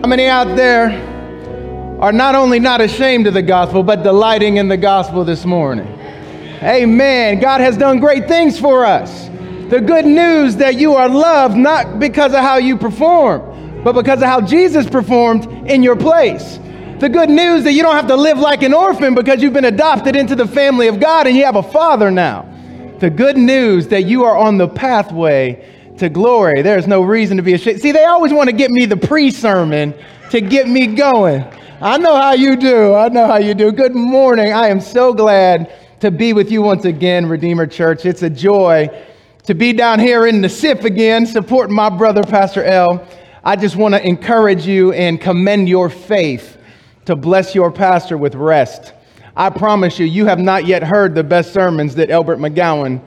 How many out there are not only not ashamed of the gospel, but delighting in the gospel this morning? Amen. God has done great things for us. The good news that you are loved not because of how you perform, but because of how Jesus performed in your place. The good news that you don't have to live like an orphan because you've been adopted into the family of God and you have a father now. The good news that you are on the pathway to glory. There's no reason to be ashamed. See, they always want to get me the pre sermon to get me going. I know how you do. I know how you do. Good morning. I am so glad to be with you once again, Redeemer Church. It's a joy to be down here in the SIP again, supporting my brother, Pastor L. I just want to encourage you and commend your faith to bless your pastor with rest. I promise you, you have not yet heard the best sermons that Elbert McGowan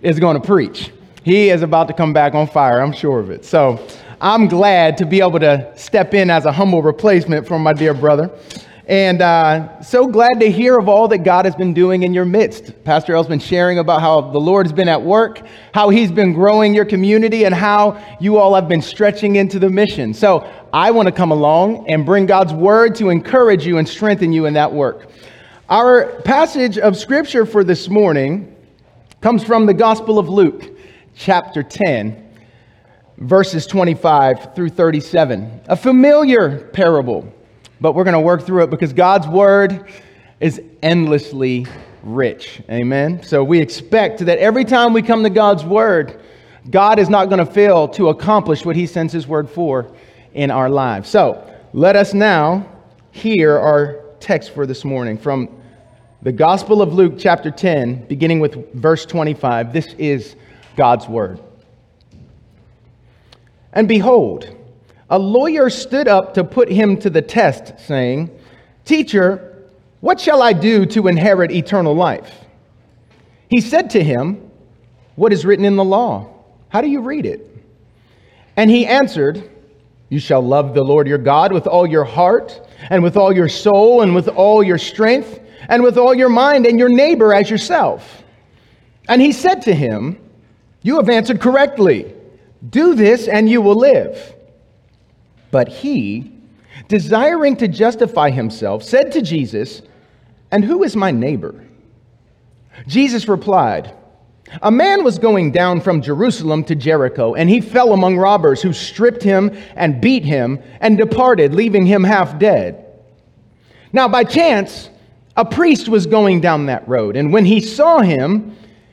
is going to preach. He is about to come back on fire, I'm sure of it. So I'm glad to be able to step in as a humble replacement for my dear brother. And uh, so glad to hear of all that God has been doing in your midst. Pastor L's been sharing about how the Lord's been at work, how he's been growing your community, and how you all have been stretching into the mission. So I want to come along and bring God's word to encourage you and strengthen you in that work. Our passage of scripture for this morning comes from the Gospel of Luke, chapter 10, verses 25 through 37. A familiar parable, but we're going to work through it because God's word is endlessly rich. Amen. So we expect that every time we come to God's word, God is not going to fail to accomplish what he sends his word for in our lives. So let us now hear our text for this morning from the Gospel of Luke, chapter 10, beginning with verse 25. This is God's word. And behold, a lawyer stood up to put him to the test, saying, Teacher, what shall I do to inherit eternal life? He said to him, What is written in the law? How do you read it? And he answered, you shall love the Lord your God with all your heart, and with all your soul, and with all your strength, and with all your mind, and your neighbor as yourself. And he said to him, You have answered correctly. Do this, and you will live. But he, desiring to justify himself, said to Jesus, And who is my neighbor? Jesus replied, a man was going down from Jerusalem to Jericho, and he fell among robbers who stripped him and beat him and departed, leaving him half dead. Now, by chance, a priest was going down that road, and when he saw him,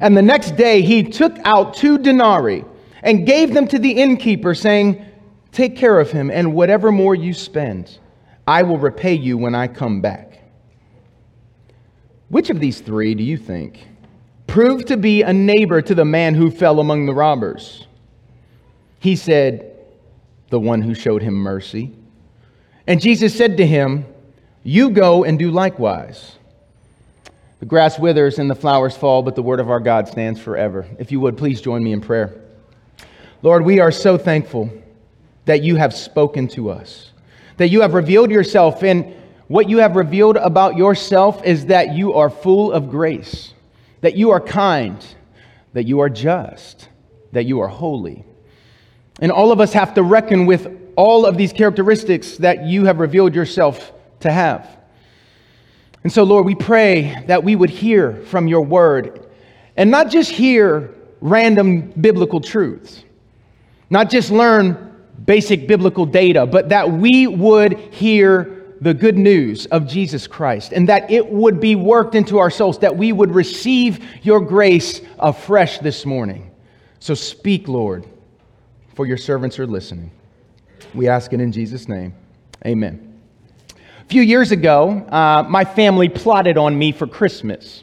And the next day he took out two denarii and gave them to the innkeeper, saying, Take care of him, and whatever more you spend, I will repay you when I come back. Which of these three do you think? proved to be a neighbor to the man who fell among the robbers. He said, The one who showed him mercy. And Jesus said to him, You go and do likewise. The grass withers and the flowers fall, but the word of our God stands forever. If you would, please join me in prayer. Lord, we are so thankful that you have spoken to us, that you have revealed yourself. And what you have revealed about yourself is that you are full of grace that you are kind, that you are just, that you are holy. And all of us have to reckon with all of these characteristics that you have revealed yourself to have. And so, Lord, we pray that we would hear from your word and not just hear random biblical truths, not just learn basic biblical data, but that we would hear the good news of Jesus Christ and that it would be worked into our souls, that we would receive your grace afresh this morning. So speak, Lord, for your servants are listening. We ask it in Jesus' name. Amen. A few years ago, uh, my family plotted on me for Christmas,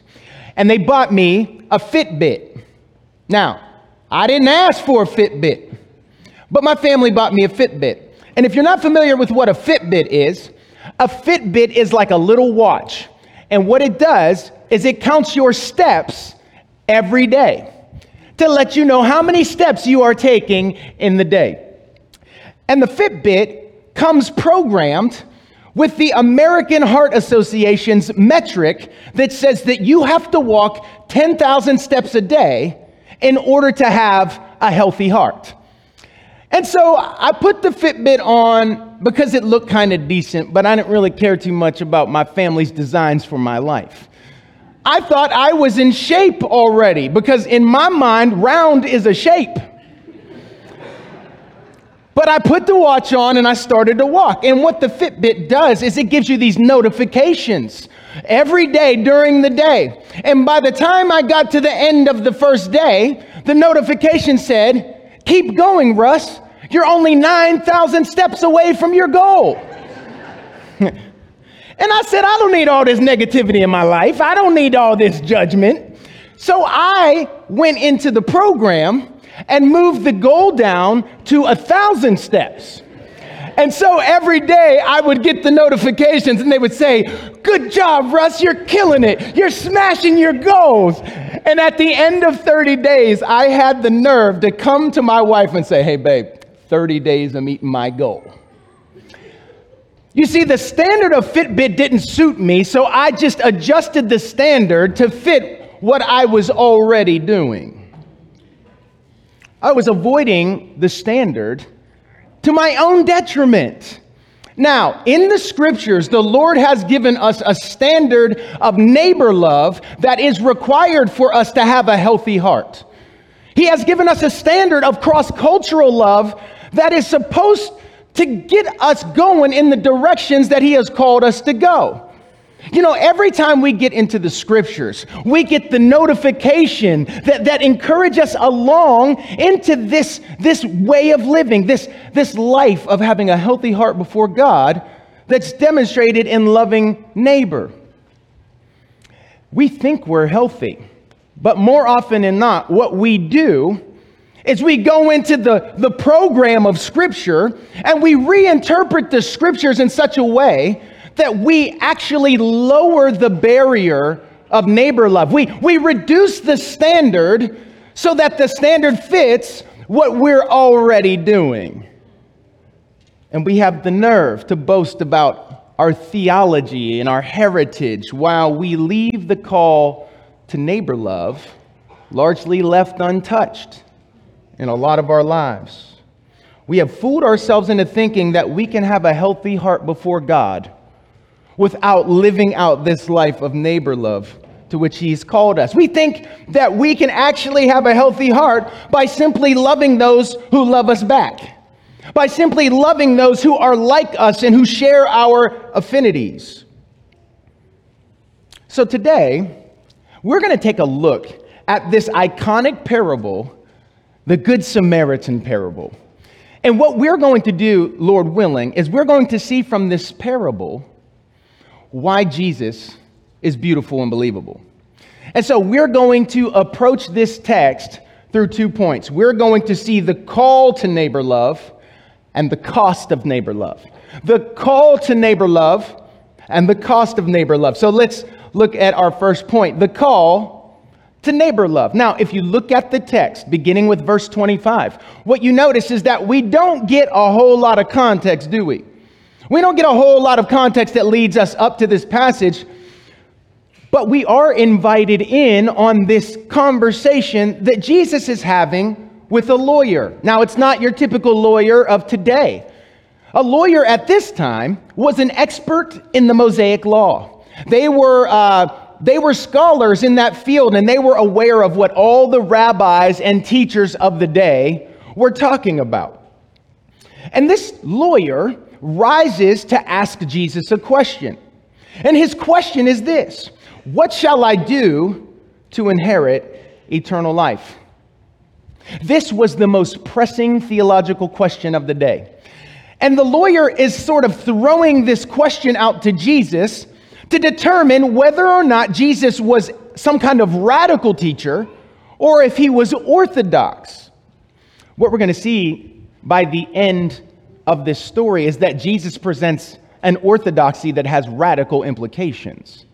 and they bought me a Fitbit. Now, I didn't ask for a Fitbit, but my family bought me a Fitbit. And if you're not familiar with what a Fitbit is, a Fitbit is like a little watch. And what it does is it counts your steps every day to let you know how many steps you are taking in the day. And the Fitbit comes programmed with the American Heart Association's metric that says that you have to walk 10,000 steps a day in order to have a healthy heart. And so I put the Fitbit on because it looked kind of decent, but I didn't really care too much about my family's designs for my life. I thought I was in shape already because in my mind, round is a shape. But I put the watch on and I started to walk. And what the Fitbit does is it gives you these notifications every day during the day. And by the time I got to the end of the first day, the notification said, Keep going, Russ. You're only 9,000 steps away from your goal. and I said, I don't need all this negativity in my life. I don't need all this judgment. So I went into the program and moved the goal down to a thousand steps. And so every day I would get the notifications and they would say, Good job, Russ, you're killing it. You're smashing your goals. And at the end of 30 days, I had the nerve to come to my wife and say, Hey, babe, 30 days of meeting my goal. You see, the standard of Fitbit didn't suit me, so I just adjusted the standard to fit what I was already doing. I was avoiding the standard to my own detriment. Now, in the scriptures, the Lord has given us a standard of neighbor love that is required for us to have a healthy heart. He has given us a standard of cross cultural love that is supposed to get us going in the directions that He has called us to go. You know, every time we get into the scriptures, we get the notification that, that encourage us along into this, this way of living, this, this life of having a healthy heart before God that's demonstrated in loving neighbor. We think we're healthy, but more often than not, what we do is we go into the, the program of Scripture and we reinterpret the Scriptures in such a way that we actually lower the barrier of neighbor love. We, we reduce the standard so that the standard fits what we're already doing. And we have the nerve to boast about our theology and our heritage while we leave the call to neighbor love largely left untouched in a lot of our lives. We have fooled ourselves into thinking that we can have a healthy heart before God without living out this life of neighbor love to which He's called us. We think that we can actually have a healthy heart by simply loving those who love us back, by simply loving those who are like us and who share our affinities. So today, we're going to take a look at this iconic parable, the Good Samaritan parable. And what we're going to do, Lord willing, is we're going to see from this parable why Jesus is beautiful and believable. And so we're going to approach this text through two points. We're going to see the call to neighbor love and the cost of neighbor love. The call to neighbor love and the cost of neighbor love. So let's look at our first point the call to neighbor love. Now, if you look at the text, beginning with verse 25, what you notice is that we don't get a whole lot of context, do we? We don't get a whole lot of context that leads us up to this passage, but we are invited in on this conversation that Jesus is having with a lawyer. Now, it's not your typical lawyer of today. A lawyer at this time was an expert in the Mosaic law. They were, uh, they were scholars in that field and they were aware of what all the rabbis and teachers of the day were talking about. And this lawyer rises to ask Jesus a question. And his question is this What shall I do to inherit eternal life? This was the most pressing theological question of the day. And the lawyer is sort of throwing this question out to Jesus to determine whether or not Jesus was some kind of radical teacher or if he was orthodox. What we're going to see by the end of this story is that Jesus presents an orthodoxy that has radical implications.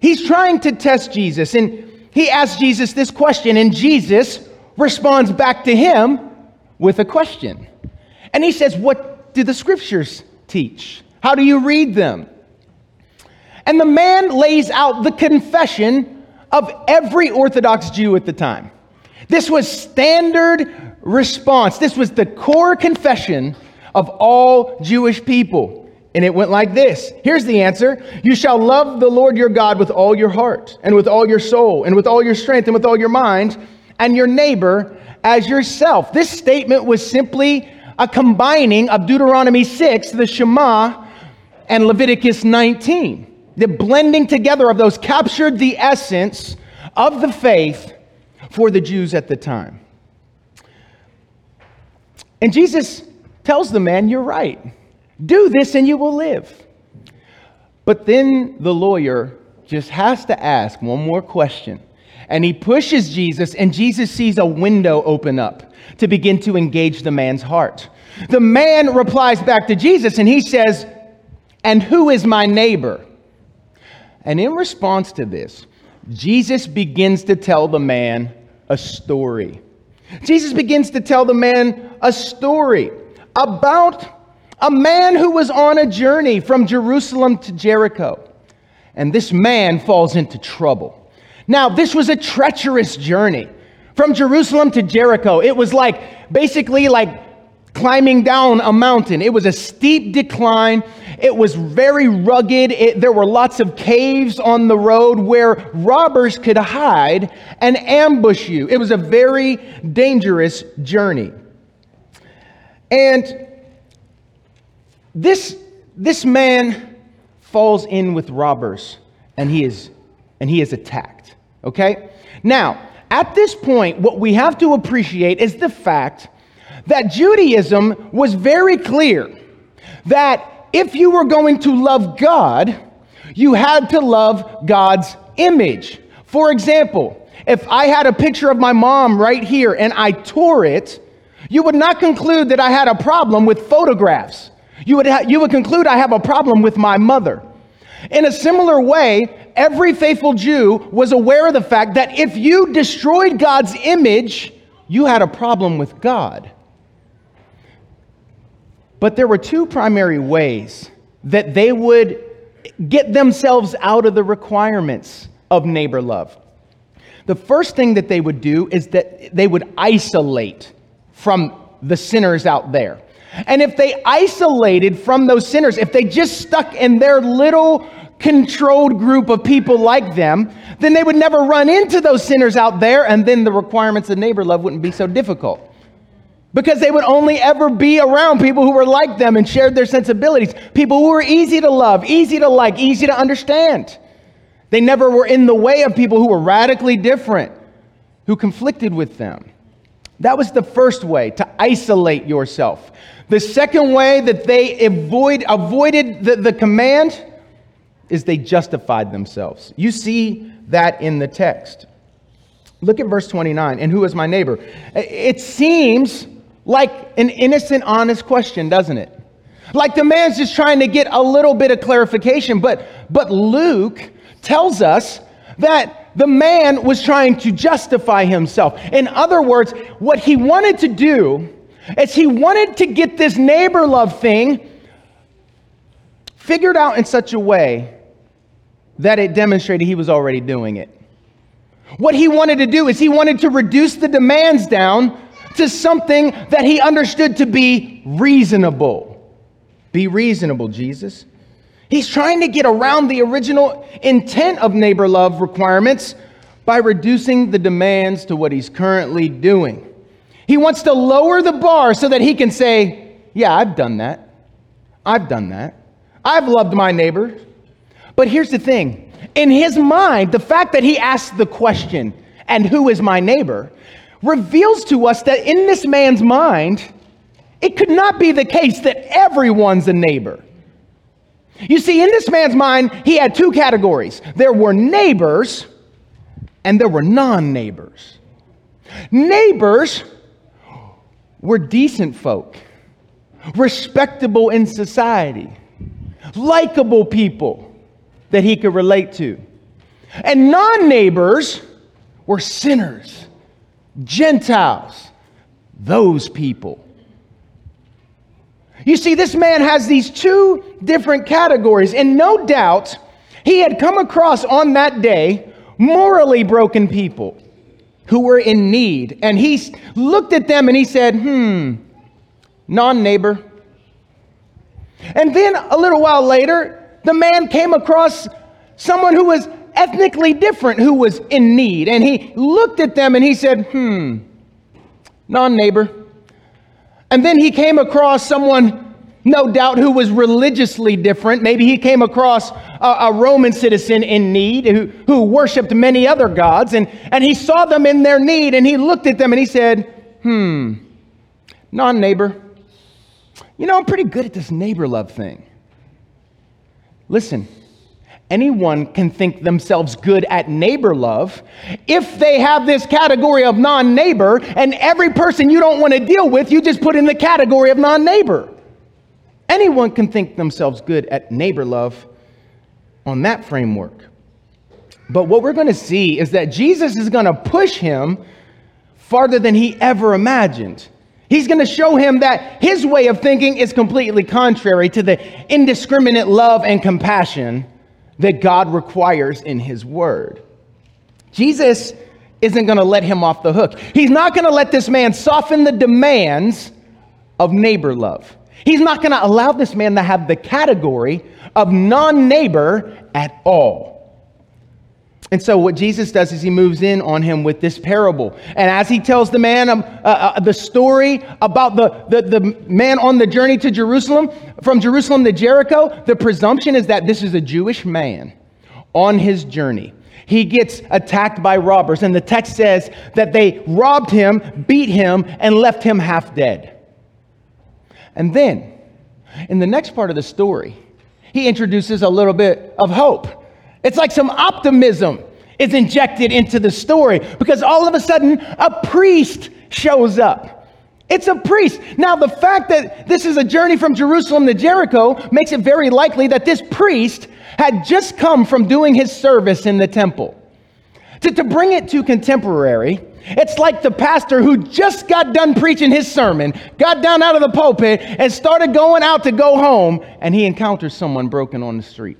He's trying to test Jesus, and he asks Jesus this question, and Jesus responds back to him with a question. And he says, What do the scriptures teach? How do you read them? And the man lays out the confession of every Orthodox Jew at the time. This was standard response. This was the core confession of all Jewish people. And it went like this. Here's the answer. You shall love the Lord your God with all your heart and with all your soul and with all your strength and with all your mind and your neighbor as yourself. This statement was simply a combining of Deuteronomy 6, the Shema, and Leviticus 19. The blending together of those captured the essence of the faith for the Jews at the time. And Jesus tells the man, You're right. Do this and you will live. But then the lawyer just has to ask one more question. And he pushes Jesus, and Jesus sees a window open up to begin to engage the man's heart. The man replies back to Jesus, and he says, And who is my neighbor? And in response to this, Jesus begins to tell the man a story. Jesus begins to tell the man a story about a man who was on a journey from Jerusalem to Jericho. And this man falls into trouble. Now, this was a treacherous journey from Jerusalem to Jericho. It was like basically like climbing down a mountain. It was a steep decline. It was very rugged. It, there were lots of caves on the road where robbers could hide and ambush you. It was a very dangerous journey. And this, this man falls in with robbers and he is and he is attacked. Okay? Now, at this point, what we have to appreciate is the fact that Judaism was very clear that if you were going to love God, you had to love God's image. For example, if I had a picture of my mom right here and I tore it, you would not conclude that I had a problem with photographs. You would, ha- you would conclude I have a problem with my mother. In a similar way, every faithful Jew was aware of the fact that if you destroyed God's image, you had a problem with God. But there were two primary ways that they would get themselves out of the requirements of neighbor love. The first thing that they would do is that they would isolate from the sinners out there. And if they isolated from those sinners, if they just stuck in their little controlled group of people like them, then they would never run into those sinners out there, and then the requirements of neighbor love wouldn't be so difficult because they would only ever be around people who were like them and shared their sensibilities, people who were easy to love, easy to like, easy to understand. They never were in the way of people who were radically different, who conflicted with them. That was the first way to isolate yourself. The second way that they avoid, avoided the, the command is they justified themselves. You see that in the text. Look at verse 29. And who is my neighbor? It seems like an innocent, honest question, doesn't it? Like the man's just trying to get a little bit of clarification, but, but Luke tells us that the man was trying to justify himself. In other words, what he wanted to do is he wanted to get this neighbor love thing figured out in such a way that it demonstrated he was already doing it. What he wanted to do is he wanted to reduce the demands down to something that he understood to be reasonable. Be reasonable, Jesus. He's trying to get around the original intent of neighbor love requirements by reducing the demands to what he's currently doing. He wants to lower the bar so that he can say, Yeah, I've done that. I've done that. I've loved my neighbor. But here's the thing in his mind, the fact that he asked the question, And who is my neighbor? Reveals to us that in this man's mind, it could not be the case that everyone's a neighbor. You see, in this man's mind, he had two categories there were neighbors and there were non neighbors. Neighbors were decent folk respectable in society, likable people that he could relate to. And non neighbors were sinners, Gentiles, those people. You see, this man has these two different categories, and no doubt he had come across on that day morally broken people who were in need. And he looked at them and he said, hmm, non neighbor. And then a little while later, the man came across someone who was ethnically different who was in need. And he looked at them and he said, hmm, non neighbor. And then he came across someone, no doubt, who was religiously different. Maybe he came across a, a, Roman citizen in need who, who worshiped many other gods. And, and he saw them in their need and he looked at them and he said, hmm, non neighbor. You know, I'm pretty good at this neighbor love thing. Listen, anyone can think themselves good at neighbor love if they have this category of non neighbor, and every person you don't want to deal with, you just put in the category of non neighbor. Anyone can think themselves good at neighbor love on that framework. But what we're going to see is that Jesus is going to push him farther than he ever imagined. He's going to show him that his way of thinking is completely contrary to the indiscriminate love and compassion that God requires in His Word. Jesus isn't going to let him off the hook. He's not going to let this man soften the demands of neighbor love. He's not going to allow this man to have the category of non neighbor at all. And so, what Jesus does is he moves in on him with this parable. And as he tells the man um, uh, uh, the story about the, the, the man on the journey to Jerusalem, from Jerusalem to Jericho, the presumption is that this is a Jewish man on his journey. He gets attacked by robbers, and the text says that they robbed him, beat him, and left him half dead. And then, in the next part of the story, he introduces a little bit of hope. It's like some optimism is injected into the story because all of a sudden a priest shows up. It's a priest. Now, the fact that this is a journey from Jerusalem to Jericho makes it very likely that this priest had just come from doing his service in the temple. To, to bring it to contemporary, it's like the pastor who just got done preaching his sermon, got down out of the pulpit, and started going out to go home, and he encounters someone broken on the street.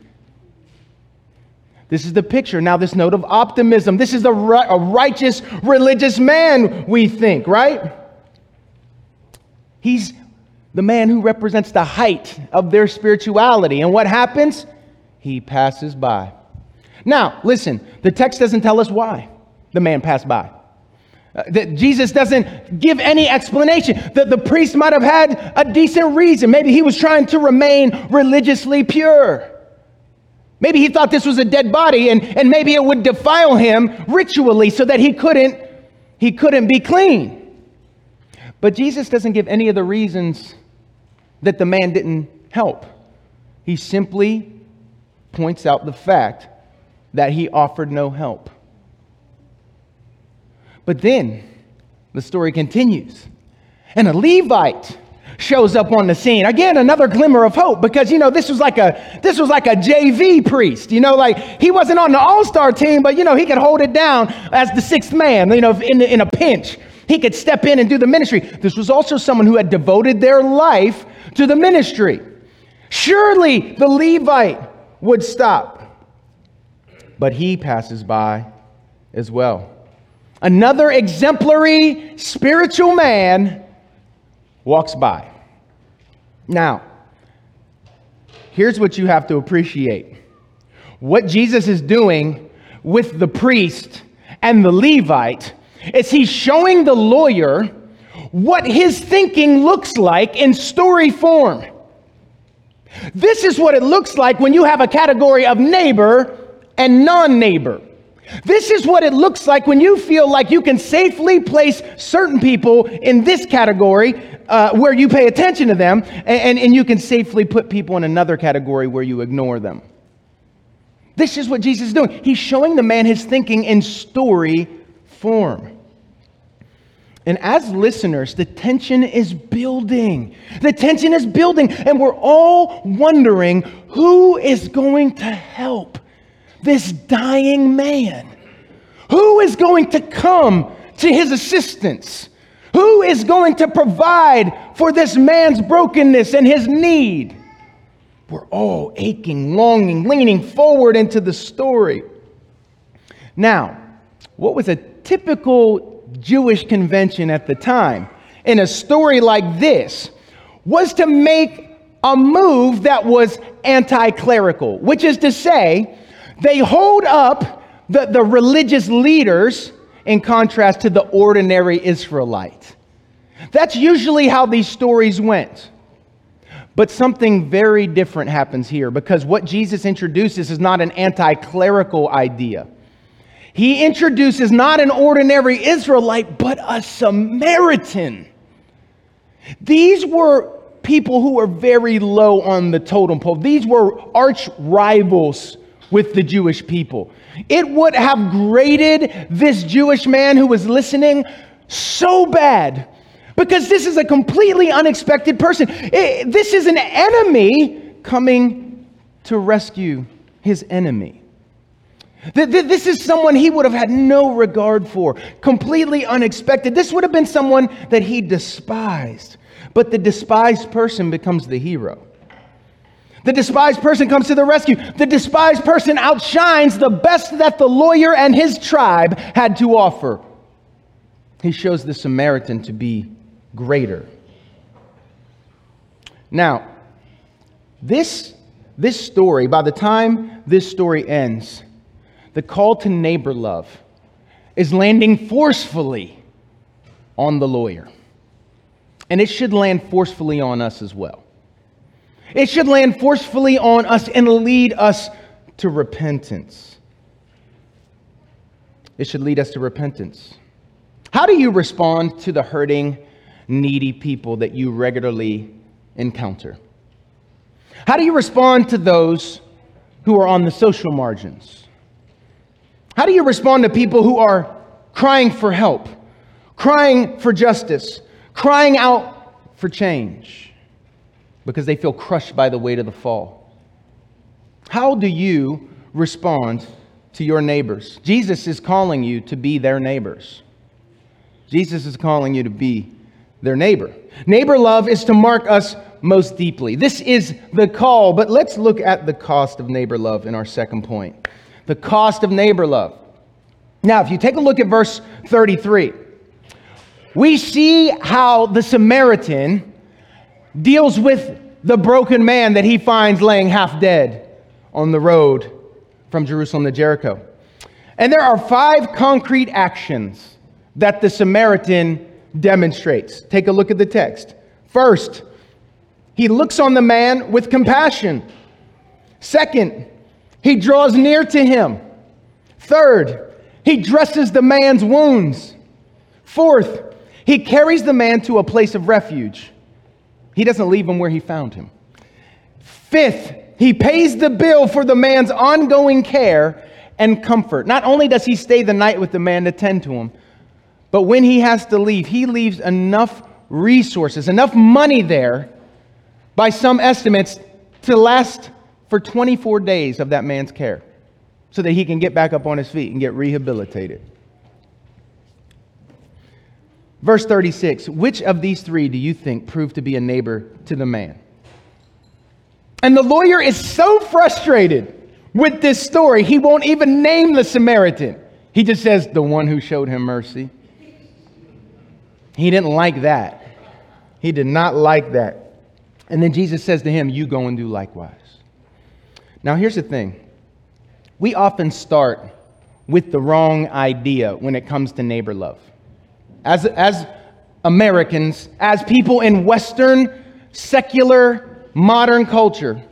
This is the picture. Now, this note of optimism. This is a, a righteous religious man, we think, right? He's the man who represents the height of their spirituality. And what happens? He passes by. Now, listen, the text doesn't tell us why the man passed by. Uh, that Jesus doesn't give any explanation. That the priest might have had a decent reason. Maybe he was trying to remain religiously pure. Maybe he thought this was a dead body and, and maybe it would defile him ritually so that he couldn't, he couldn't be clean. But Jesus doesn't give any of the reasons that the man didn't help. He simply points out the fact that he offered no help. But then the story continues. And a Levite shows up on the scene. Again, another glimmer of hope because you know this was like a this was like a JV priest. You know, like he wasn't on the all-star team, but you know he could hold it down as the sixth man. You know, in in a pinch, he could step in and do the ministry. This was also someone who had devoted their life to the ministry. Surely the Levite would stop, but he passes by as well. Another exemplary spiritual man walks by. Now, here's what you have to appreciate what Jesus is doing with the priest and the Levite is he's showing the lawyer what his thinking looks like in story form. This is what it looks like when you have a category of neighbor and non neighbor. This is what it looks like when you feel like you can safely place certain people in this category uh, where you pay attention to them, and, and you can safely put people in another category where you ignore them. This is what Jesus is doing. He's showing the man his thinking in story form. And as listeners, the tension is building. The tension is building, and we're all wondering who is going to help this dying man? Who is going to come to his assistance? Who is going to provide for this man's brokenness and his need? We're all aching, longing, leaning forward into the story. Now, what was a typical Jewish convention at the time in a story like this was to make a move that was anti clerical, which is to say, they hold up the, the religious leaders in contrast to the ordinary Israelite. That's usually how these stories went. But something very different happens here because what Jesus introduces is not an anti clerical idea. He introduces not an ordinary Israelite, but a Samaritan. These were people who were very low on the totem pole. These were arch rivals with the Jewish people. It would have grated this Jewish man who was listening so bad because this is a completely unexpected person. It, this is an enemy coming to rescue his enemy. This is someone he would have had no regard for, completely unexpected. This would have been someone that he despised. But the despised person becomes the hero. The despised person comes to the rescue. The despised person outshines the best that the lawyer and his tribe had to offer. He shows the Samaritan to be greater. Now, this, this story, by the time this story ends, the call to neighbor love is landing forcefully on the lawyer. And it should land forcefully on us as well. It should land forcefully on us and lead us to repentance. It should lead us to repentance. How do you respond to the hurting needy people that you regularly encounter? How do you respond to those who are on the social margins? How do you respond to people who are crying for help, crying for justice, crying out for change because they feel crushed by the weight of the fall? How do you respond to your neighbors? Jesus is calling you to be their neighbors. Jesus is calling you to be their neighbor. Neighbor love is to mark us most deeply. This is the call, but let's look at the cost of neighbor love in our second point. The cost of neighbor love. Now, if you take a look at verse 33, we see how the Samaritan deals with the broken man that he finds laying half dead on the road from Jerusalem to Jericho. And there are five concrete actions that the Samaritan demonstrates. Take a look at the text. First, he looks on the man with compassion. Second, he draws near to him. Third, he dresses the man's wounds. Fourth, he carries the man to a place of refuge. He doesn't leave him where he found him. Fifth, he pays the bill for the man's ongoing care and comfort. Not only does he stay the night with the man to tend to him, but when he has to leave, he leaves enough resources, enough money there, by some estimates, to last for 24 days of that man's care so that he can get back up on his feet and get rehabilitated. Verse 36 Which of these three do you think proved to be a neighbor to the man? And the lawyer is so frustrated with this story, he won't even name the Samaritan. He just says, The one who showed him mercy. He didn't like that. He did not like that. And then Jesus says to him, You go and do likewise. Now, here's the thing we often start with the wrong idea when it comes to neighbor love. As, as Americans, as people in Western, secular, modern culture,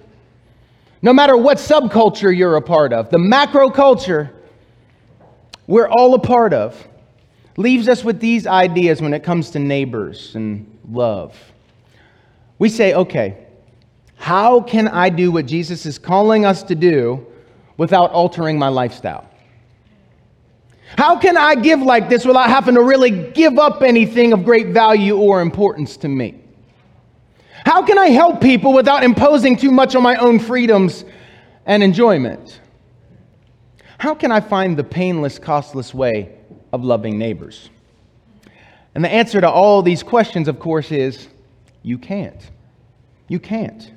no matter what subculture you're a part of, the macro culture we're all a part of, leaves us with these ideas when it comes to neighbors and love. We say, okay, how can I do what Jesus is calling us to do without altering my lifestyle? How can I give like this without having to really give up anything of great value or importance to me? How can I help people without imposing too much on my own freedoms and enjoyment? How can I find the painless, costless way of loving neighbors? And the answer to all these questions, of course, is you can't. You can't.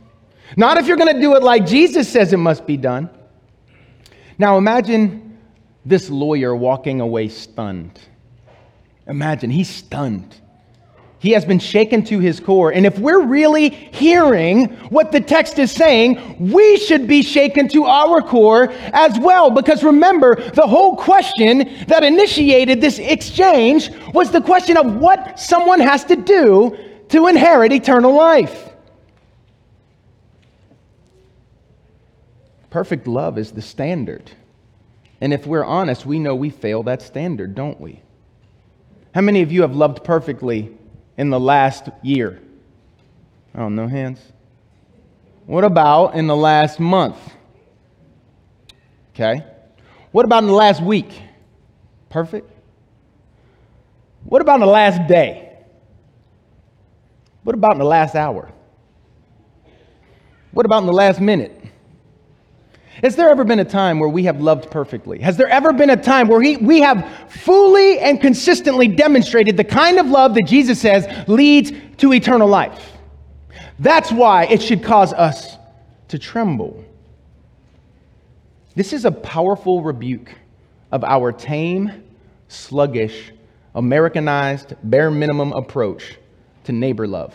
Not if you're going to do it like Jesus says it must be done. Now imagine this lawyer walking away stunned. Imagine he's stunned. He has been shaken to his core. And if we're really hearing what the text is saying, we should be shaken to our core as well. Because remember, the whole question that initiated this exchange was the question of what someone has to do to inherit eternal life. Perfect love is the standard. And if we're honest, we know we fail that standard, don't we? How many of you have loved perfectly in the last year? Oh, no hands. What about in the last month? Okay. What about in the last week? Perfect. What about in the last day? What about in the last hour? What about in the last minute? Has there ever been a time where we have loved perfectly? Has there ever been a time where we, we have fully and consistently demonstrated the kind of love that Jesus says leads to eternal life? That's why it should cause us to tremble. This is a powerful rebuke of our tame, sluggish, Americanized, bare minimum approach to neighbor love,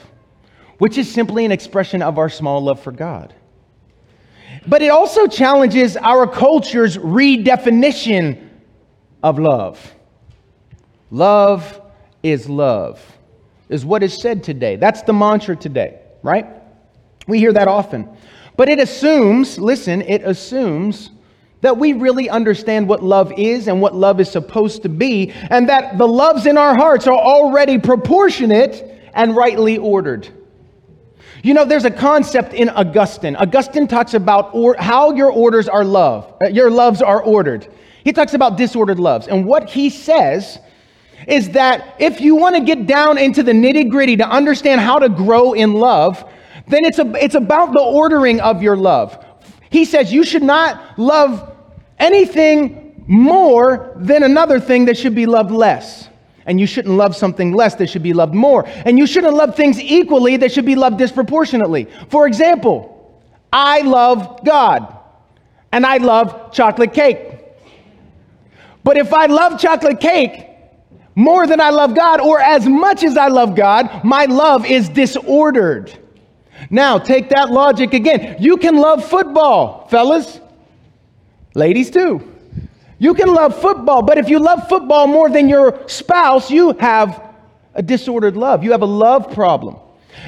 which is simply an expression of our small love for God. But it also challenges our culture's redefinition of love. Love is love, is what is said today. That's the mantra today, right? We hear that often. But it assumes, listen, it assumes that we really understand what love is and what love is supposed to be, and that the loves in our hearts are already proportionate and rightly ordered. You know, there's a concept in Augustine. Augustine talks about or, how your orders are love, uh, your loves are ordered. He talks about disordered loves. And what he says is that if you want to get down into the nitty gritty to understand how to grow in love, then it's, a, it's about the ordering of your love. He says you should not love anything more than another thing that should be loved less and you shouldn't love something less that should be loved more. And you shouldn't love things equally that should be loved disproportionately. For example, I love God and I love chocolate cake. But if I love chocolate cake more than I love God, or as much as I love God, my love is disordered. Now, take that logic again. You can love football, fellas, ladies too. You can love football, but if you love football more than your spouse, you have a disordered love. You have a love problem.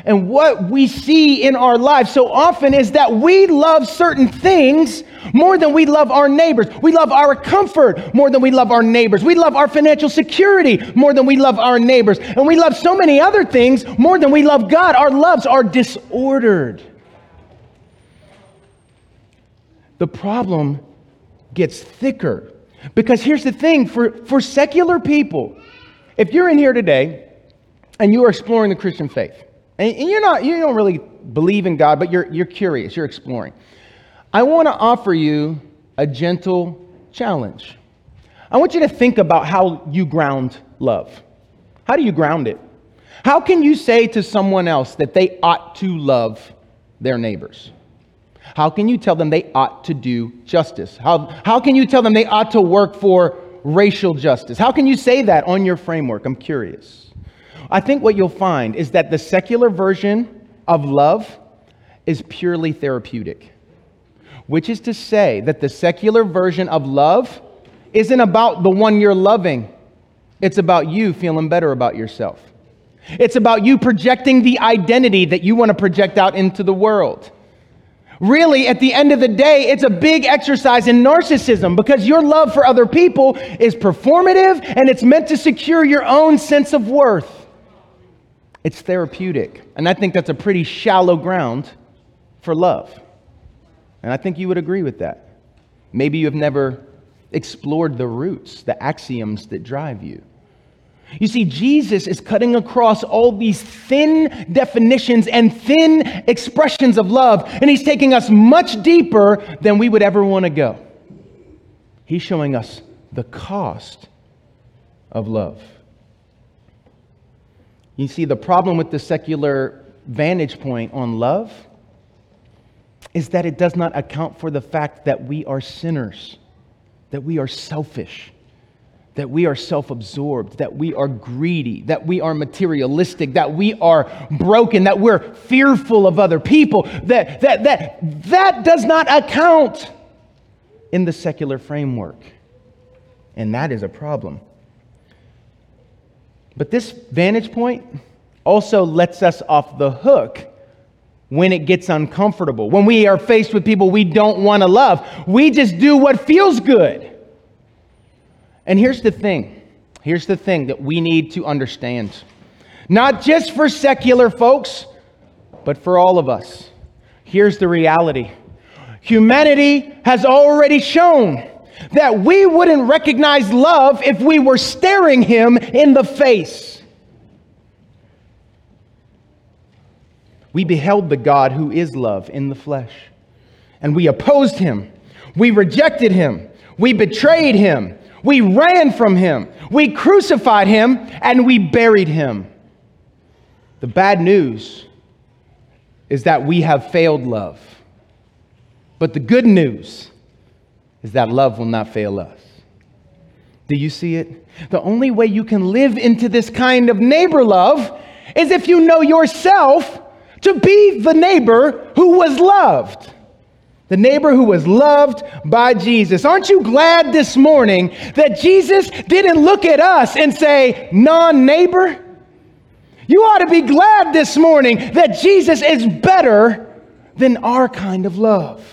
And what we see in our lives so often is that we love certain things more than we love our neighbors. We love our comfort more than we love our neighbors. We love our financial security more than we love our neighbors. And we love so many other things more than we love God. Our loves are disordered. The problem gets thicker because here's the thing for, for secular people, if you're in here today and you are exploring the Christian faith, and, and you're not, you don't really believe in God, but you're, you're curious, you're exploring, I want to offer you a gentle challenge. I want you to think about how you ground love. How do you ground it? How can you say to someone else that they ought to love their neighbors? How can you tell them they ought to do justice? How, how can you tell them they ought to work for racial justice? How can you say that on your framework? I'm curious. I think what you'll find is that the secular version of love is purely therapeutic, which is to say that the secular version of love isn't about the one you're loving, it's about you feeling better about yourself. It's about you projecting the identity that you want to project out into the world. Really, at the end of the day, it's a big exercise in narcissism because your love for other people is performative and it's meant to secure your own sense of worth. It's therapeutic. And I think that's a pretty shallow ground for love. And I think you would agree with that. Maybe you have never explored the roots, the axioms that drive you. You see, Jesus is cutting across all these thin definitions and thin expressions of love, and he's taking us much deeper than we would ever want to go. He's showing us the cost of love. You see, the problem with the secular vantage point on love is that it does not account for the fact that we are sinners, that we are selfish that we are self absorbed, that we are greedy, that we are materialistic, that we are broken, that we're fearful of other people, that, that, that, that does not account in the secular framework. And that is a problem. But this vantage point also lets us off the hook when it gets uncomfortable. When we are faced with people we don't want to love, we just do what feels good. And here's the thing here's the thing that we need to understand not just for secular folks, but for all of us. Here's the reality humanity has already shown that we wouldn't recognize love if we were staring him in the face. We beheld the God who is love in the flesh, and we opposed him. We rejected him. We betrayed him. We ran from him. We crucified him and we buried him. The bad news is that we have failed love. But the good news is that love will not fail us. Do you see it? The only way you can live into this kind of neighbor love is if you know yourself to be the neighbor who was loved the neighbor who was loved by Jesus. Aren't you glad this morning that Jesus didn't look at us and say, non neighbor? You ought to be glad this morning that Jesus is better than our kind of love.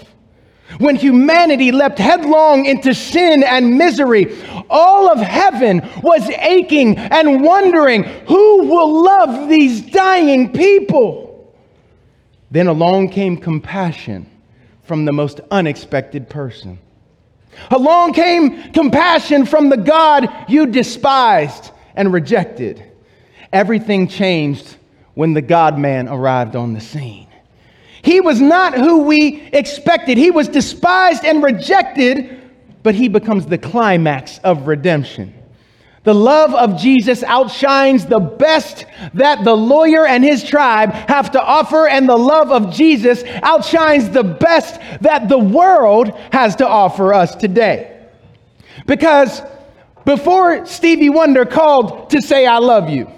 When humanity leapt headlong into sin and misery, all of heaven was aching and wondering who will love these dying people. Then along came compassion from the most unexpected person. Along came compassion from the God you despised and rejected. Everything changed when the God man arrived on the scene. He was not who we expected. He was despised and rejected, but he becomes the climax of redemption. The love of Jesus outshines the best that the lawyer and his tribe have to offer, and the love of Jesus outshines the best that the world has to offer us today. Because before Stevie Wonder called to say, I love you,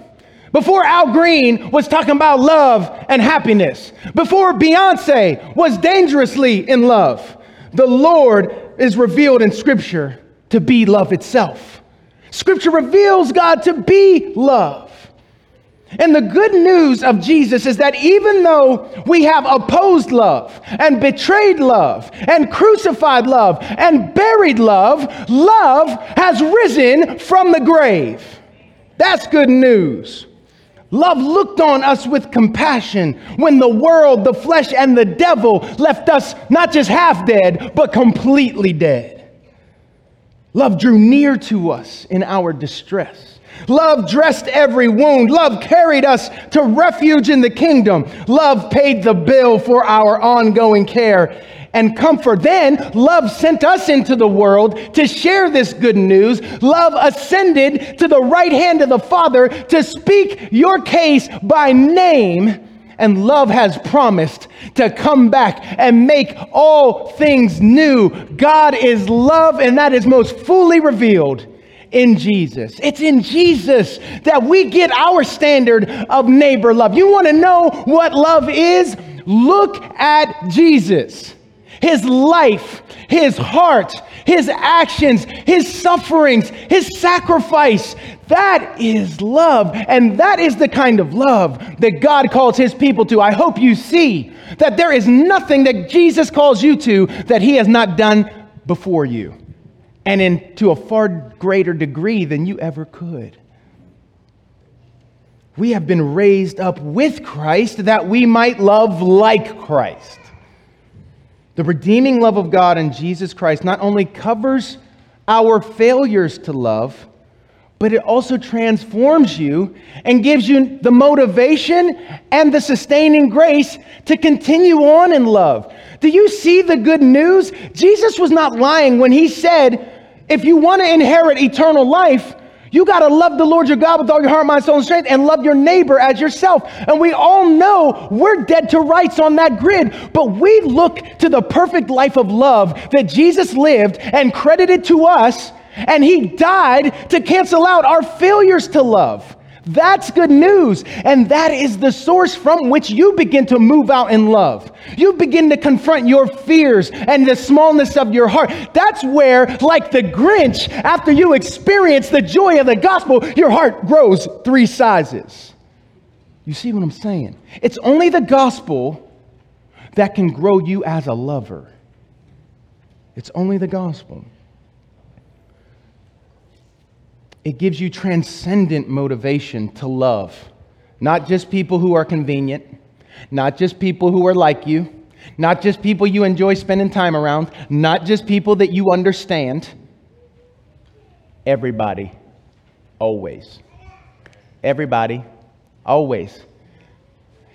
before Al Green was talking about love and happiness, before Beyonce was dangerously in love, the Lord is revealed in Scripture to be love itself. Scripture reveals God to be love. And the good news of Jesus is that even though we have opposed love and betrayed love and crucified love and buried love, love has risen from the grave. That's good news. Love looked on us with compassion when the world, the flesh, and the devil left us not just half dead, but completely dead. Love drew near to us in our distress. Love dressed every wound. Love carried us to refuge in the kingdom. Love paid the bill for our ongoing care and comfort. Then love sent us into the world to share this good news. Love ascended to the right hand of the Father to speak your case by name and love has promised to come back and make all things new. God is love, and that is most fully revealed in Jesus. It's in Jesus that we get our standard of neighbor love. You want to know what love is? Look at Jesus. His life, his heart, his actions, his sufferings, his sacrifice. That is love. And that is the kind of love that God calls his people to. I hope you see that there is nothing that Jesus calls you to that he has not done before you. And in to a far greater degree than you ever could. We have been raised up with Christ that we might love like Christ. The redeeming love of God in Jesus Christ not only covers our failures to love, but it also transforms you and gives you the motivation and the sustaining grace to continue on in love. Do you see the good news? Jesus was not lying when he said, if you want to inherit eternal life, you got to love the Lord your God with all your heart, mind, soul, and strength, and love your neighbor as yourself. And we all know we're dead to rights on that grid, but we look to the perfect life of love that Jesus lived and credited to us, and he died to cancel out our failures to love. That's good news. And that is the source from which you begin to move out in love. You begin to confront your fears and the smallness of your heart. That's where, like the Grinch, after you experience the joy of the gospel, your heart grows three sizes. You see what I'm saying? It's only the gospel that can grow you as a lover. It's only the gospel. It gives you transcendent motivation to love. Not just people who are convenient, not just people who are like you, not just people you enjoy spending time around, not just people that you understand. Everybody, always. Everybody, always.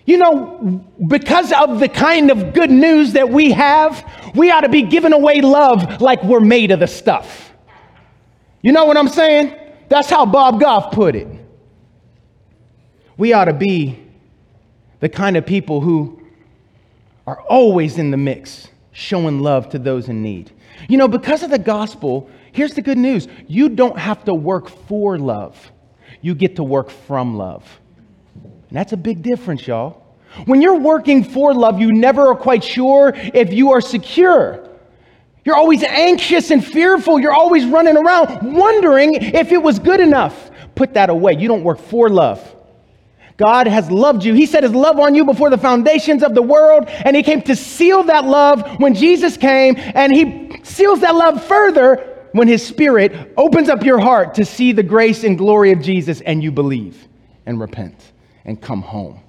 You know, because of the kind of good news that we have, we ought to be giving away love like we're made of the stuff. You know what I'm saying? That's how Bob Goff put it. We ought to be the kind of people who are always in the mix, showing love to those in need. You know, because of the gospel, here's the good news you don't have to work for love, you get to work from love. And that's a big difference, y'all. When you're working for love, you never are quite sure if you are secure. You're always anxious and fearful. You're always running around wondering if it was good enough. Put that away. You don't work for love. God has loved you. He set his love on you before the foundations of the world, and he came to seal that love when Jesus came, and he seals that love further when his spirit opens up your heart to see the grace and glory of Jesus, and you believe and repent and come home.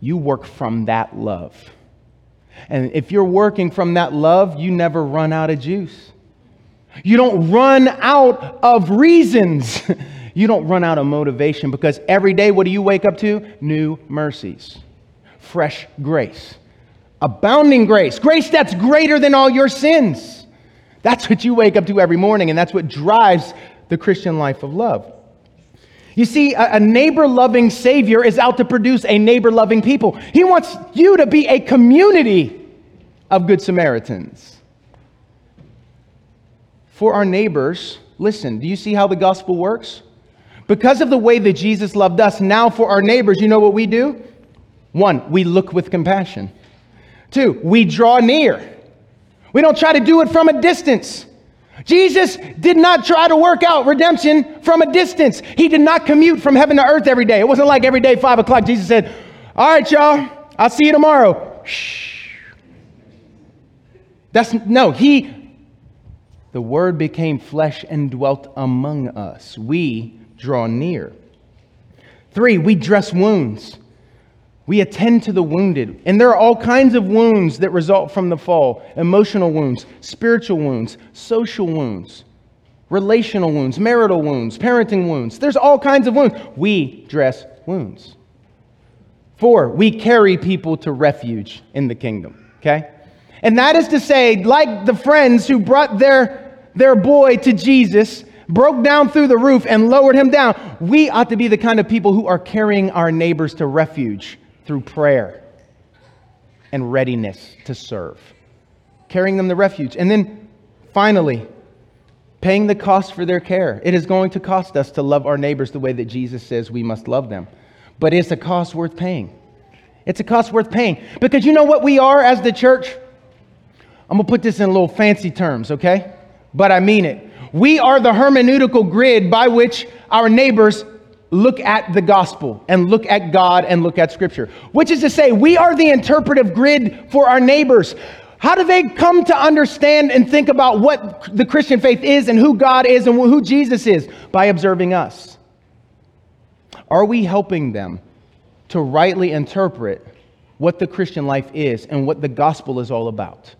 You work from that love. And if you're working from that love, you never run out of juice. You don't run out of reasons. you don't run out of motivation because every day, what do you wake up to? New mercies, fresh grace, abounding grace, grace that's greater than all your sins. That's what you wake up to every morning, and that's what drives the Christian life of love. You see, a, a neighbor loving Savior is out to produce a neighbor loving people. He wants you to be a community of Good Samaritans. For our neighbors, listen, do you see how the gospel works? Because of the way that Jesus loved us, now for our neighbors, you know what we do? One, we look with compassion. Two, we draw near. We don't try to do it from a distance. Jesus did not try to work out redemption from a distance. He did not commute from heaven to earth every day. It wasn't like every day, five o'clock, Jesus said, All right, y'all, I'll see you tomorrow. Shh. That's no, he, the word became flesh and dwelt among us. We draw near. Three, we dress wounds. We attend to the wounded. And there are all kinds of wounds that result from the fall emotional wounds, spiritual wounds, social wounds, relational wounds, marital wounds, parenting wounds. There's all kinds of wounds. We dress wounds. Four, we carry people to refuge in the kingdom. Okay? And that is to say, like the friends who brought their, their boy to Jesus, broke down through the roof and lowered him down, we ought to be the kind of people who are carrying our neighbors to refuge through prayer and readiness to serve, carrying them to refuge. And then finally, paying the cost for their care. It is going to cost us to love our neighbors the way that Jesus says we must love them. But it's a cost worth paying. It's a cost worth paying. Because you know what we are as the church? I'm going to put this in a little fancy terms, okay? But I mean it. We are the hermeneutical grid by which our neighbors look at the gospel and look at God and look at scripture, which is to say, we are the interpretive grid for our neighbors. How do they come to understand and think about what the Christian faith is and who God is and who Jesus is? By observing us. Are we helping them to rightly interpret what the Christian life is and what the gospel is all about?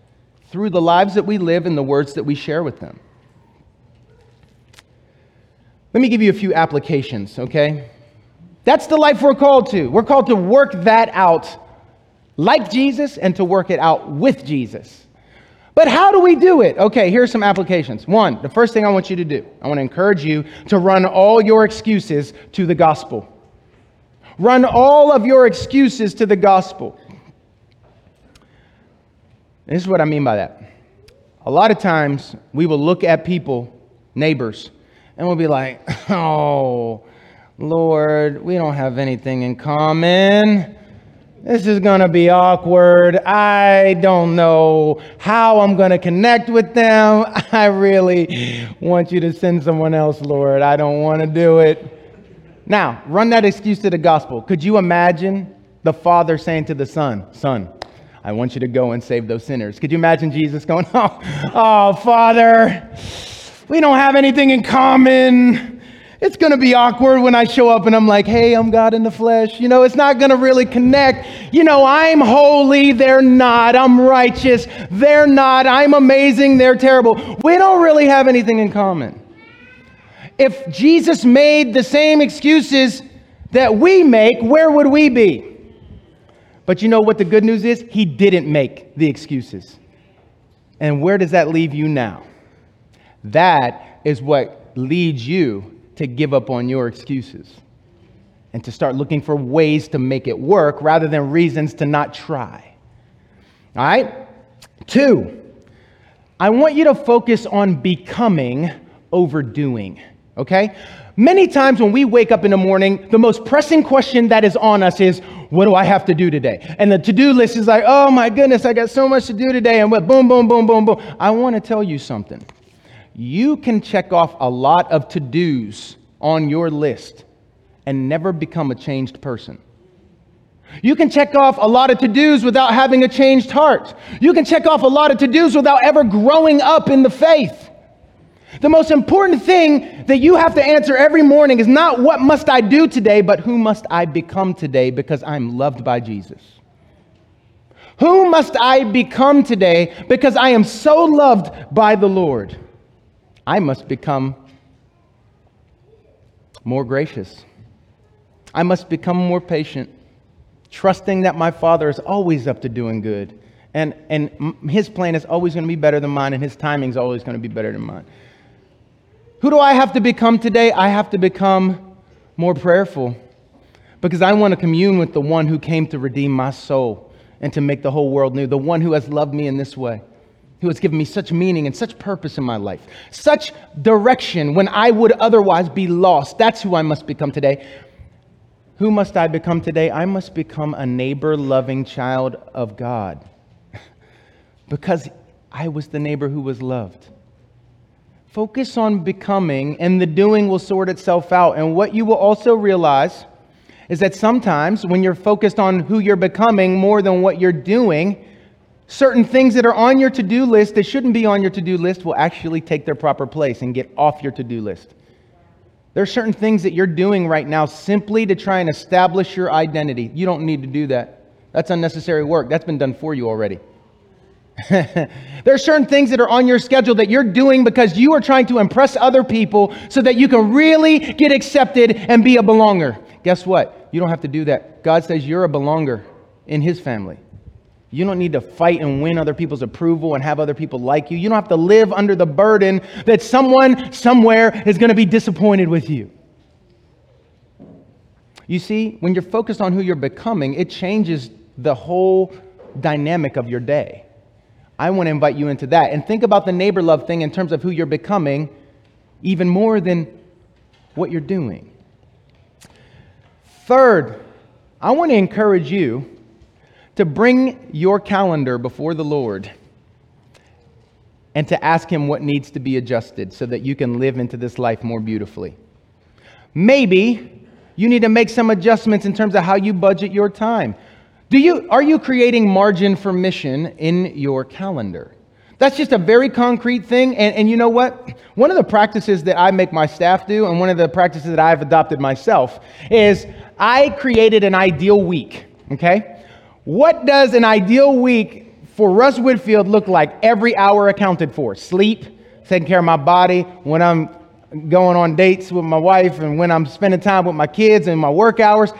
through the lives that we live and the words that we share with them. Let me give you a few applications, okay? That's the life we're called to. We're called to work that out like Jesus and to work it out with Jesus. But how do we do it? Okay, here's some applications. One, the first thing I want you to do, I want to encourage you to run all your excuses to the gospel. Run all of your excuses to the gospel. And this is what I mean by that. A lot of times we will look at people, neighbors, and we'll be like, oh, Lord, we don't have anything in common. This is going to be awkward. I don't know how I'm going to connect with them. I really want you to send someone else, Lord. I don't want to do it. Now, run that excuse to the gospel. Could you imagine the father saying to the son, Son, I want you to go and save those sinners? Could you imagine Jesus going, Oh, oh Father, we don't have anything in common it's going to be awkward when I show up and I'm like, hey, I'm God in the flesh. You know, it's not going to really connect. You know, I'm holy, they're not. I'm righteous, they're not. I'm amazing, they're terrible. We don't really have anything in common. If Jesus made the same excuses that we make, where would we be? But you know what the good news is? He didn't make the excuses. And where does that leave you now? That is what leads you to give up on your excuses and to start looking for ways to make it work rather than reasons to not try. All right? Two, I want you to focus on becoming overdoing. Okay? Many times when we wake up in the morning, the most pressing question that is on us is, What do I have to do today? And the to do list is like, Oh my goodness, I got so much to do today. And what, boom, boom, boom, boom, boom. I want to tell you something you can check off a lot of to dos on your list and never become a changed person. You can check off a lot of to dos without having a changed heart. You can check off a lot of to dos without ever growing up in the faith. The most important thing that you have to answer every morning is not what must I do today, but who must I become today because I'm loved by Jesus. Who must I become today because I am so loved by the Lord? I must become more gracious. I must become more patient, trusting that my Father is always up to doing good. And, and his plan is always going to be better than mine, and his timing is always going to be better than mine. Who do I have to become today? I have to become more prayerful because I want to commune with the one who came to redeem my soul and to make the whole world new, the one who has loved me in this way who has given me such meaning and such purpose in my life, such direction when I would otherwise be lost. That's who I must become today. Who must I become today? I must become a neighbor loving child of God because I was the neighbor who was loved. Focus on becoming, and the doing will sort itself out. And what you will also realize is that sometimes when you're focused on who you're becoming more than what you're doing, certain things that are on your to do list that shouldn't be on your to do list will actually take their proper place and get off your to do list. There are certain things that you're doing right now simply to try and establish your identity. You don't need to do that. That's unnecessary work. That's been done for you already. there are certain things that are on your schedule that you're doing because you are trying to impress other people so that you can really get accepted and be a belonger. Guess what? You don't have to do that. God says you're a belonger in His family. You don't need to fight and win other people's approval and have other people like you. You don't have to live under the burden that someone somewhere is going to be disappointed with you. You see, when you're focused on who you're becoming, it changes the whole dynamic of your day. I want to invite you into that. And think about the neighbor love thing in terms of who you're becoming, even more than what you're doing. Third, I want to encourage you to bring your calendar before the Lord and to ask Him what needs to be adjusted so that you can live into this life more beautifully. Maybe you need to make some adjustments in terms of how you budget your time. Do you, are you creating margin for mission in your calendar? That's just a very concrete thing. And, and you know what? One of the practices that I make my staff do, and one of the practices that I've adopted myself, is I created an ideal week, okay? What does an ideal week for Russ Whitfield look like every hour accounted for sleep, taking care of my body, when I'm going on dates with my wife, and when I'm spending time with my kids and my work hours.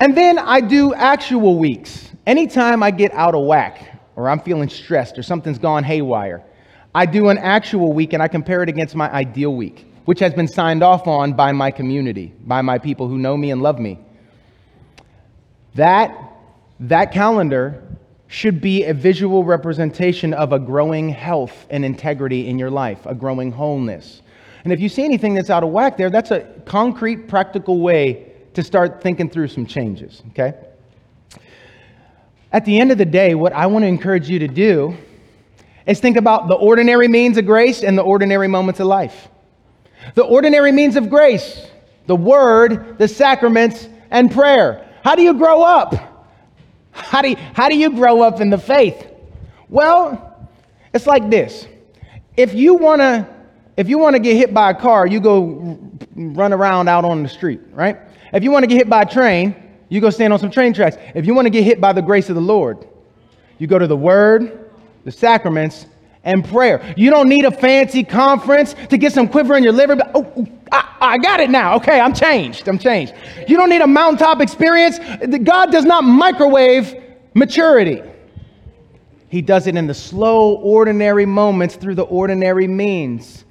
And then I do actual weeks. Anytime I get out of whack, or I'm feeling stressed, or something's gone haywire, I do an actual week and I compare it against my ideal week, which has been signed off on by my community, by my people who know me and love me. That, that calendar should be a visual representation of a growing health and integrity in your life, a growing wholeness. And if you see anything that's out of whack there, that's a concrete, practical way to start thinking through some changes, okay? At the end of the day, what I want to encourage you to do is think about the ordinary means of grace and the ordinary moments of life. The ordinary means of grace, the word, the sacraments, and prayer. How do you grow up? How do you, how do you grow up in the faith? Well, it's like this. If you want to if you want to get hit by a car, you go run around out on the street, right? If you want to get hit by a train, you go stand on some train tracks. If you want to get hit by the grace of the Lord, you go to the word, the sacraments, and prayer. You don't need a fancy conference to get some quiver in your liver. Oh, oh, I, I, got it now. Okay, I'm changed. I'm changed. You don't need a mountaintop experience. God does not microwave maturity. He does it in the slow, ordinary moments through the ordinary means.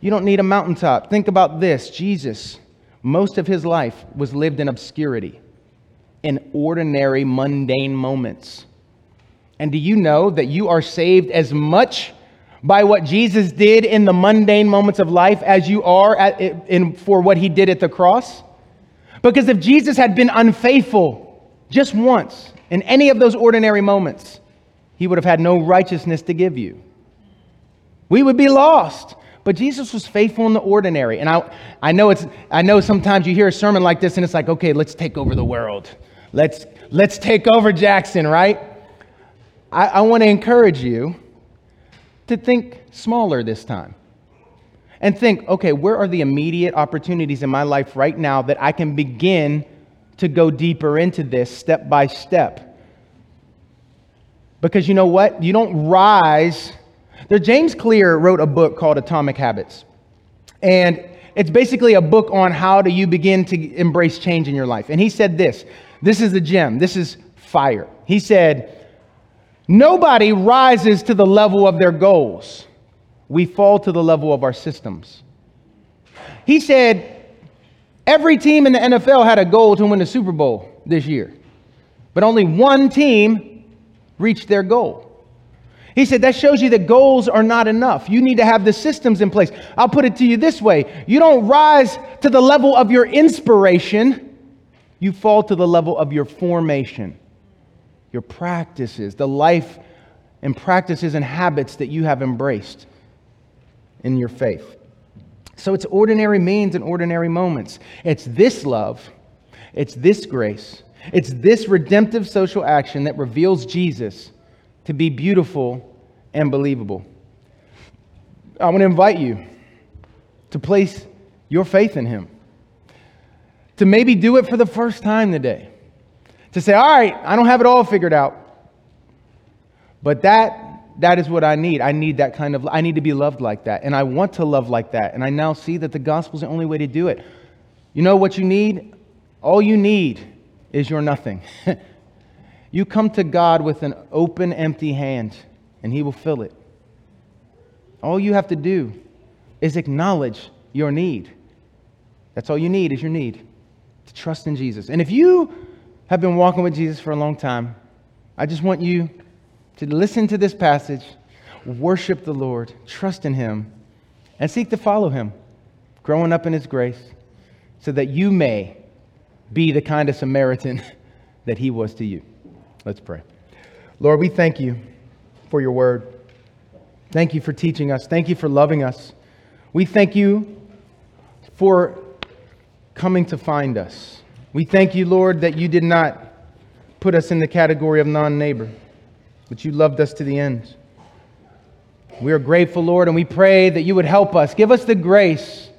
You don't need a mountaintop. Think about this Jesus, most of his life was lived in obscurity, in ordinary, mundane moments. And do you know that you are saved as much by what Jesus did in the mundane moments of life as you are at, in, for what he did at the cross? Because if Jesus had been unfaithful just once in any of those ordinary moments, he would have had no righteousness to give you. We would be lost. But Jesus was faithful in the ordinary. And I, I, know it's, I know sometimes you hear a sermon like this and it's like, okay, let's take over the world. Let's, let's take over Jackson, right? I, I want to encourage you to think smaller this time. And think, okay, where are the immediate opportunities in my life right now that I can begin to go deeper into this step by step? Because you know what? You don't rise. There, James Clear wrote a book called Atomic Habits. And it's basically a book on how do you begin to embrace change in your life. And he said this this is the gem, this is fire. He said, Nobody rises to the level of their goals. We fall to the level of our systems. He said, every team in the NFL had a goal to win the Super Bowl this year, but only one team reached their goal. He said that shows you that goals are not enough. You need to have the systems in place. I'll put it to you this way you don't rise to the level of your inspiration, you fall to the level of your formation your practices, the life and practices and habits that you have embraced in your faith. So it's ordinary means and ordinary moments. It's this love, it's this grace, it's this redemptive social action that reveals Jesus to be beautiful and believable. I want to invite you to place your faith in Him, to maybe do it for the first time today to say, all right, I don't have it all figured out. But that that is what I need. I need that kind of I need to be loved like that. And I want to love like that. And I now see that the gospel is the only way to do it. You know what you need? All you need is your nothing. you come to God with an open, empty hand, and He will fill it. All you have to do is acknowledge your need. That's all you need is your need to trust in Jesus. And if you have been walking with Jesus for a long time, I just want you to listen to this passage, worship the Lord, trust in Him, and seek to follow Him, growing up in His grace, so that you may be the kind of Samaritan that He was to you. Let's pray. Lord, we thank you for your word. Thank you for teaching us. Thank you for loving us. We thank you for coming to find us. We thank you, Lord, that you did not put us in the category of non neighbor, but you loved us to the end. We are grateful, Lord, and we pray that you would help us. Give us the grace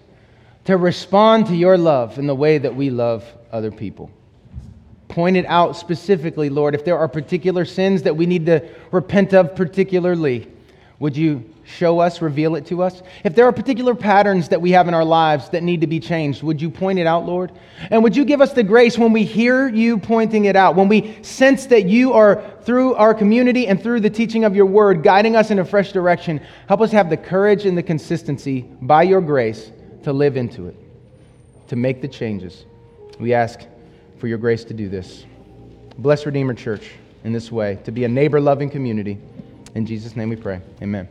to respond to your love in the way that we love other people. Point it out specifically, Lord. If there are particular sins that we need to repent of particularly, would you show us, reveal it to us? If there are particular patterns that we have in our lives that need to be changed, would you point it out, Lord? And would you give us the grace when we hear you pointing it out, when we sense that you are through our community and through the teaching of your word guiding us in a fresh direction? Help us have the courage and the consistency by your grace to live into it, to make the changes. We ask for your grace to do this. Bless Redeemer Church in this way, to be a neighbor loving community. In Jesus' name we pray. Amen.